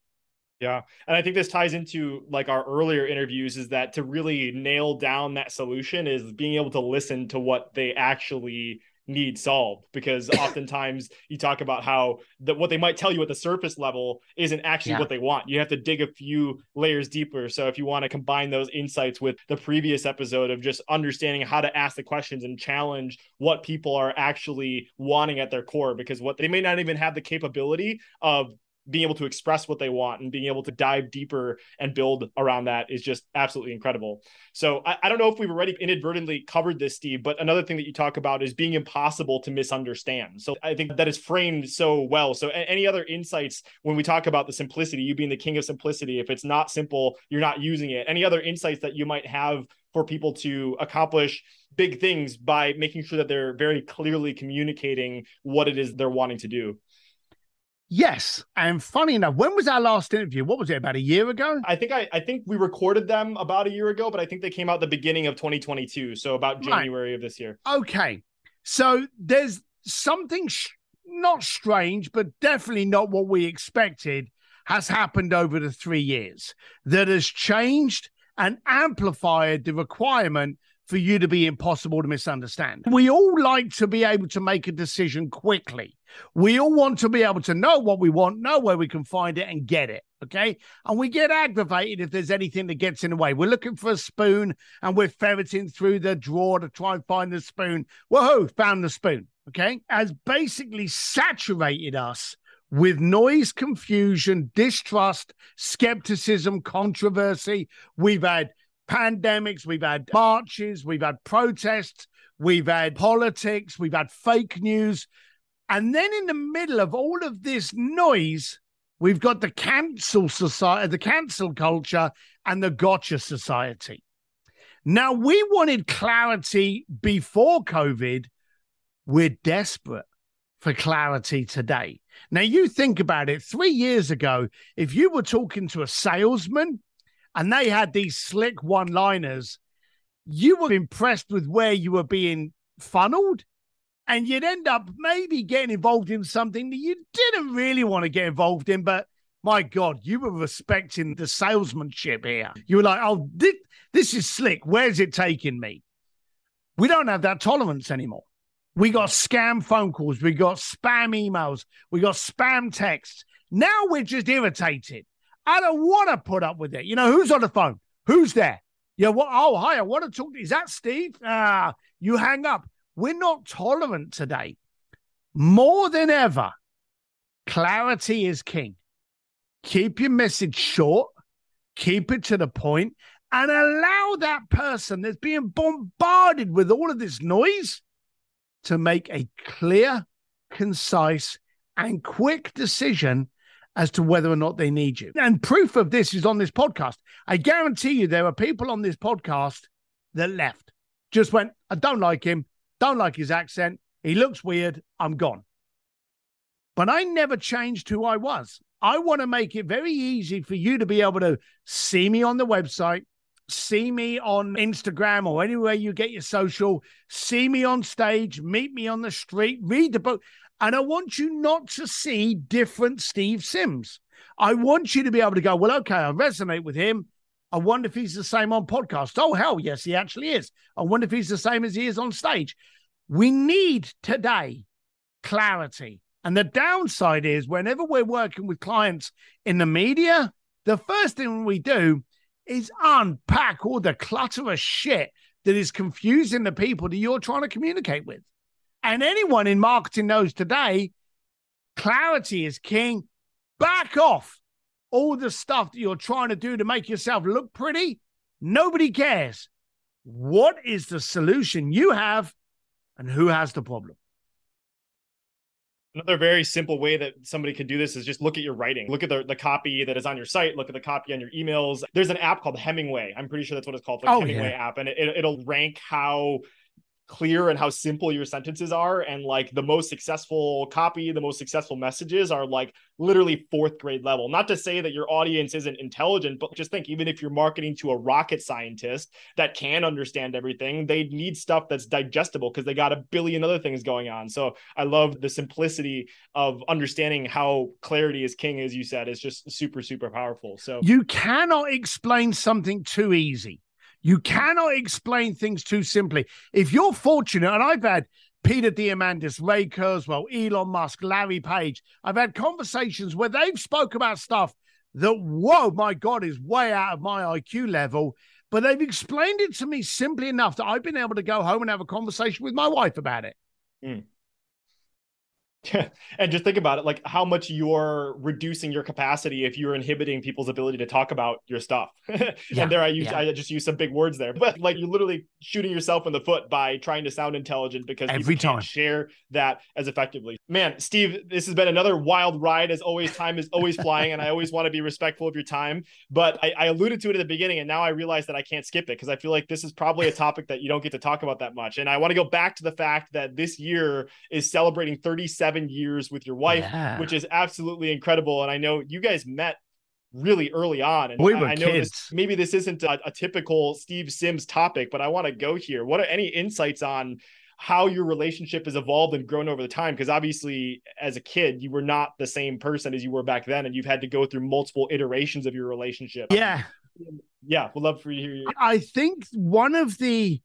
Yeah. And I think this ties into like our earlier interviews is that to really nail down that solution is being able to listen to what they actually need solved because oftentimes you talk about how that what they might tell you at the surface level isn't actually yeah. what they want. You have to dig a few layers deeper. So if you want to combine those insights with the previous episode of just understanding how to ask the questions and challenge what people are actually wanting at their core because what they may not even have the capability of being able to express what they want and being able to dive deeper and build around that is just absolutely incredible. So I, I, don't know if we've already inadvertently covered this, Steve, but another thing that you talk about is being impossible to misunderstand. So I think that is framed so well. So any other insights when we talk about the simplicity, you being the king of simplicity, if it's not simple, you're not using it. Any other insights that you might have for people to accomplish big things by making sure that they're very clearly communicating what it is they're wanting to do? Yes, and funny enough, when was our last interview? What was it? About a year ago? I think I, I think we recorded them about a year ago, but I think they came out the beginning of 2022, so about January right. of this year. Okay, so there's something sh- not strange, but definitely not what we expected has happened over the three years that has changed and amplified the requirement for you to be impossible to misunderstand. We all like to be able to make a decision quickly. We all want to be able to know what we want, know where we can find it, and get it. Okay. And we get aggravated if there's anything that gets in the way. We're looking for a spoon and we're ferreting through the drawer to try and find the spoon. Whoa, found the spoon. Okay. Has basically saturated us with noise, confusion, distrust, skepticism, controversy. We've had pandemics, we've had marches, we've had protests, we've had politics, we've had fake news. And then in the middle of all of this noise, we've got the cancel society, the cancel culture, and the gotcha society. Now, we wanted clarity before COVID. We're desperate for clarity today. Now, you think about it three years ago, if you were talking to a salesman and they had these slick one liners, you were impressed with where you were being funneled. And you'd end up maybe getting involved in something that you didn't really want to get involved in, but my God, you were respecting the salesmanship here. You were like, oh, this, this is slick. Where's it taking me? We don't have that tolerance anymore. We got scam phone calls, we got spam emails, we got spam texts. Now we're just irritated. I don't want to put up with it. You know, who's on the phone? Who's there? Yeah, what? Oh, hi, I want to talk. To, is that Steve? Ah, you hang up. We're not tolerant today. More than ever, clarity is king. Keep your message short, keep it to the point, and allow that person that's being bombarded with all of this noise to make a clear, concise, and quick decision as to whether or not they need you. And proof of this is on this podcast. I guarantee you there are people on this podcast that left, just went, I don't like him, don't like his accent, he looks weird, I'm gone. But I never changed who I was. I want to make it very easy for you to be able to see me on the website, see me on Instagram or anywhere you get your social, see me on stage, meet me on the street, read the book. And I want you not to see different Steve Sims. I want you to be able to go, well, okay, I resonate with him. I wonder if he's the same on podcast. Oh, hell yes, he actually is. I wonder if he's the same as he is on stage. We need today clarity. And the downside is whenever we're working with clients in the media, the first thing we do is unpack all the clutter of shit that is confusing the people that you're trying to communicate with. And anyone in marketing knows today, clarity is king. Back off all the stuff that you're trying to do to make yourself look pretty. Nobody cares. What is the solution you have and who has the problem? Another very simple way that somebody could do this is just look at your writing. Look at the, the copy that is on your site. Look at the copy on your emails. There's an app called Hemingway. I'm pretty sure that's what it's called. Like oh, Hemingway yeah. app. And it, it'll rank how clear and how simple your sentences are. And like the most successful copy the most successful messages are like literally fourth grade level. Not to say that your audience isn't intelligent but just think even if you're marketing to a rocket scientist that can understand everything they need stuff that's digestible because they got a billion other things going on. So i love the simplicity of understanding how clarity is king as you said is just super super powerful. So you cannot explain something too easy you cannot explain things too simply. If you're fortunate, and I've had Peter Diamandis, Ray Kurzweil, Elon Musk, Larry Page. I've had conversations where they've spoke about stuff that, whoa, my God, is way out of my IQ level. But they've explained it to me simply enough that I've been able to go home and have a conversation with my wife about it. Mm. and just think about it like how much you're reducing your capacity if you're inhibiting people's ability to talk about your stuff. Yeah, and there i use yeah. i just use some big words there but like you're literally shooting yourself in the foot by trying to sound intelligent because every time. can't share that as effectively. Man steve this has been another wild ride as always. Time is always flying and i always want to be respectful of your time but I, I alluded to it at the beginning and now i realize that i can't skip it because i feel like this is probably a topic that you don't get to talk about that much. And i want to go back to the fact that this year is celebrating 37 seven years with your wife, yeah. which is absolutely incredible. And I know you guys met really early on. And we were I, I know kids. This, maybe this isn't a, a typical Steve Sims topic, but I want to go here. What are any insights on how your relationship has evolved and grown over the time because obviously as a kid you were not the same person as you were back then and you've had to go through multiple iterations of your relationship yeah yeah we'd love for you to hear you. i think one of the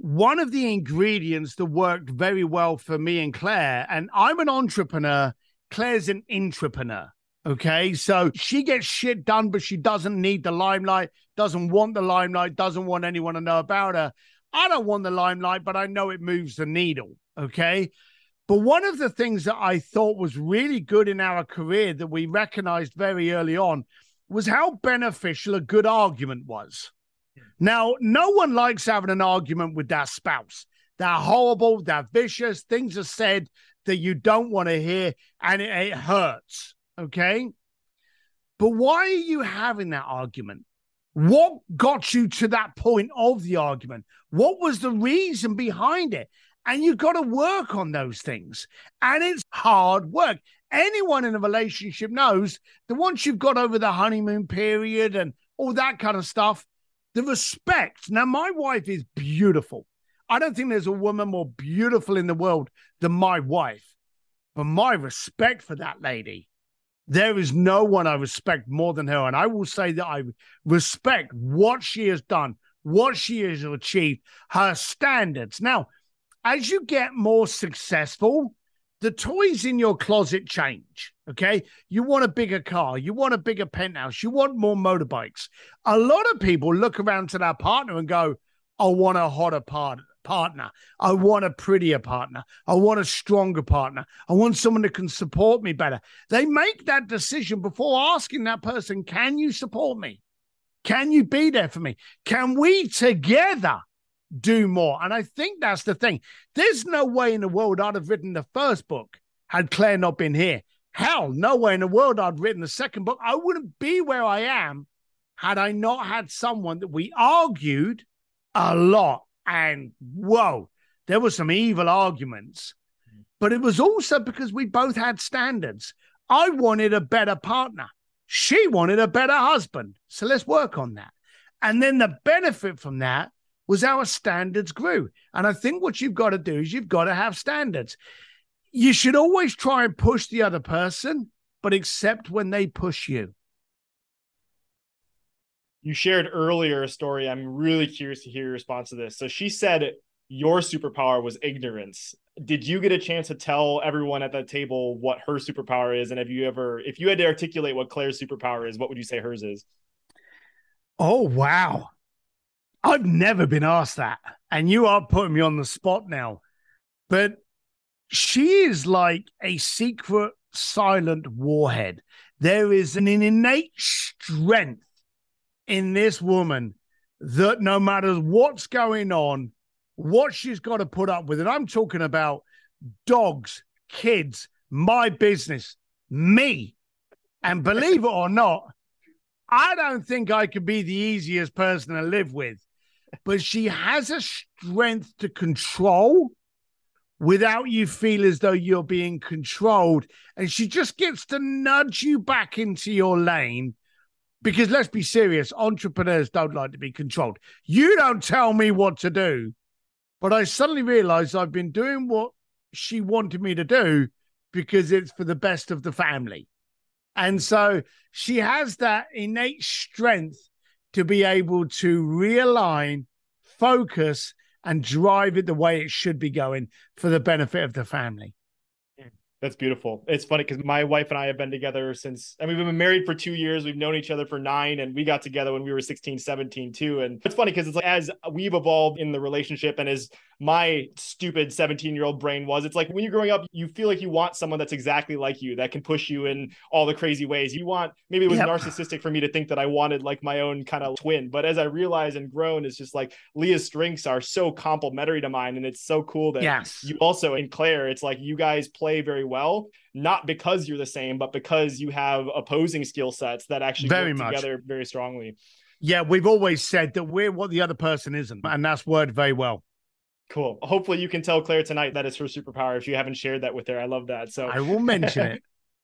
one of the ingredients that worked very well for me and Claire, and I'm an entrepreneur, Claire's an entrepreneur. Okay. So she gets shit done, but she doesn't need the limelight, doesn't want the limelight, doesn't want anyone to know about her. I don't want the limelight, but I know it moves the needle. Okay. But one of the things that I thought was really good in our career that we recognized very early on was how beneficial a good argument was. Now, no one likes having an argument with their spouse. They're horrible, they're vicious, things are said that you don't want to hear, and it, it hurts. Okay. But why are you having that argument? What got you to that point of the argument? What was the reason behind it? And you've got to work on those things. And it's hard work. Anyone in a relationship knows that once you've got over the honeymoon period and all that kind of stuff, the respect. Now, my wife is beautiful. I don't think there's a woman more beautiful in the world than my wife. But my respect for that lady, there is no one I respect more than her. And I will say that I respect what she has done, what she has achieved, her standards. Now, as you get more successful, the toys in your closet change. Okay. You want a bigger car. You want a bigger penthouse. You want more motorbikes. A lot of people look around to their partner and go, I want a hotter part- partner. I want a prettier partner. I want a stronger partner. I want someone that can support me better. They make that decision before asking that person, Can you support me? Can you be there for me? Can we together do more. And I think that's the thing. There's no way in the world I'd have written the first book had Claire not been here. Hell, no way in the world I'd written the second book. I wouldn't be where I am had I not had someone that we argued a lot. And whoa, there were some evil arguments. But it was also because we both had standards. I wanted a better partner. She wanted a better husband. So let's work on that. And then the benefit from that was our standards grew. And I think what you've got to do is you've got to have standards. You should always try and push the other person, but accept when they push you. You shared earlier a story. I'm really curious to hear your response to this. So she said your superpower was ignorance. Did you get a chance to tell everyone at that table what her superpower is? And have you ever, if you had to articulate what Claire's superpower is, what would you say hers is? Oh, wow. I've never been asked that. And you are putting me on the spot now. But she is like a secret, silent warhead. There is an innate strength in this woman that no matter what's going on, what she's got to put up with, and I'm talking about dogs, kids, my business, me. And believe it or not, I don't think I could be the easiest person to live with but she has a strength to control without you feel as though you're being controlled. And she just gets to nudge you back into your lane. Because let's be serious, entrepreneurs don't like to be controlled. You don't tell me what to do. But I suddenly realized I've been doing what she wanted me to do because it's for the best of the family. And so she has that innate strength to be able to realign, focus, and drive it the way it should be going for the benefit of the family. That's beautiful. It's funny because my wife and I have been together since, and we've been married for two years. We've known each other for nine, and we got together when we were 16, 17 too. And it's funny because it's like as we've evolved in the relationship and as my stupid 17 year old brain was. It's like when you're growing up, you feel like you want someone that's exactly like you that can push you in all the crazy ways. You want, maybe it was yep. narcissistic for me to think that I wanted like my own kind of twin. But as I realized and grown, it's just like Leah's strengths are so complementary to mine. And it's so cool that yes. you also, in Claire, it's like you guys play very well, not because you're the same, but because you have opposing skill sets that actually very work much. together very strongly. Yeah, we've always said that we're what the other person isn't, and that's worded very well. Cool. Hopefully, you can tell Claire tonight that is her superpower if you haven't shared that with her. I love that. So I will mention it.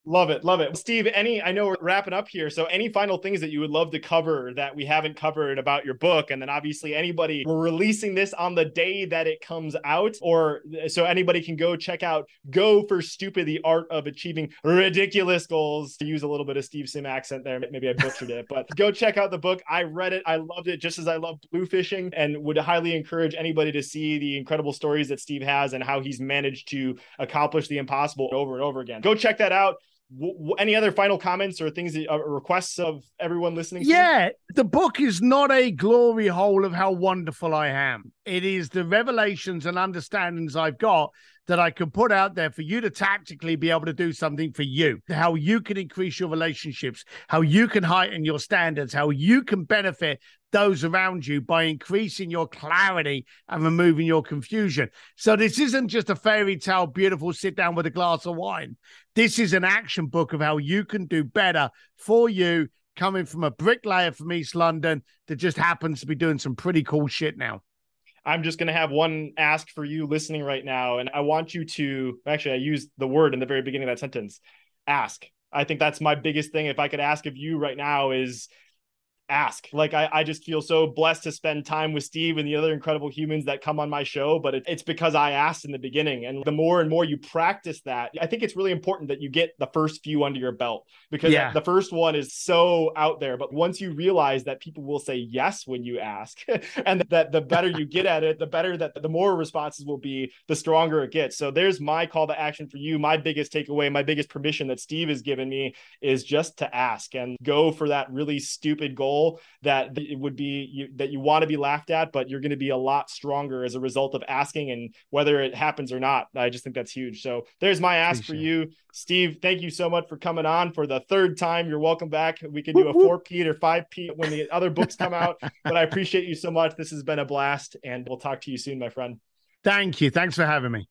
Love it. Love it. Steve, any, I know we're wrapping up here. So, any final things that you would love to cover that we haven't covered about your book? And then, obviously, anybody, we're releasing this on the day that it comes out. Or so anybody can go check out Go for Stupid, the art of achieving ridiculous goals. To use a little bit of Steve Sim accent there. Maybe I butchered it, but go check out the book. I read it. I loved it just as I love blue fishing and would highly encourage anybody to see the incredible stories that Steve has and how he's managed to accomplish the impossible over and over again. Go check that out w- any other final comments or things uh, requests of everyone listening yeah the book is not a glory hole of how wonderful i am. It is the revelations and understandings i've got that I can put out there for you to tactically be able to do something for you, how you can increase your relationships, how you can heighten your standards, how you can benefit those around you by increasing your clarity and removing your confusion. So, this isn't just a fairy tale, beautiful sit down with a glass of wine. This is an action book of how you can do better for you, coming from a bricklayer from East London that just happens to be doing some pretty cool shit now. I'm just going to have one ask for you listening right now. And I want you to actually, I used the word in the very beginning of that sentence ask. I think that's my biggest thing. If I could ask of you right now, is ask. Like I, I just feel so blessed to spend time with Steve and the other incredible humans that come on my show, but it, it's because I asked in the beginning. And the more and more you practice that, I think it's really important that you get the first few under your belt because yeah. the first one is so out there. But once you realize that people will say yes when you ask, and that the better you get at it, the better that the more responses will be, the stronger it gets. So there's my call to action for you. My biggest takeaway, my biggest permission that Steve has given me is just to ask and go for that really stupid goal that it would be you, that you want to be laughed at, but you're going to be a lot stronger as a result of asking and whether it happens or not. I just think that's huge. So there's my ask Appreciate for you, Steve. Thank you so much for coming on for the third time. You're welcome back. We can do a four P or five P when the other books come out. but I appreciate you so much. This has been a blast, and we'll talk to you soon, my friend. Thank you. Thanks for having me.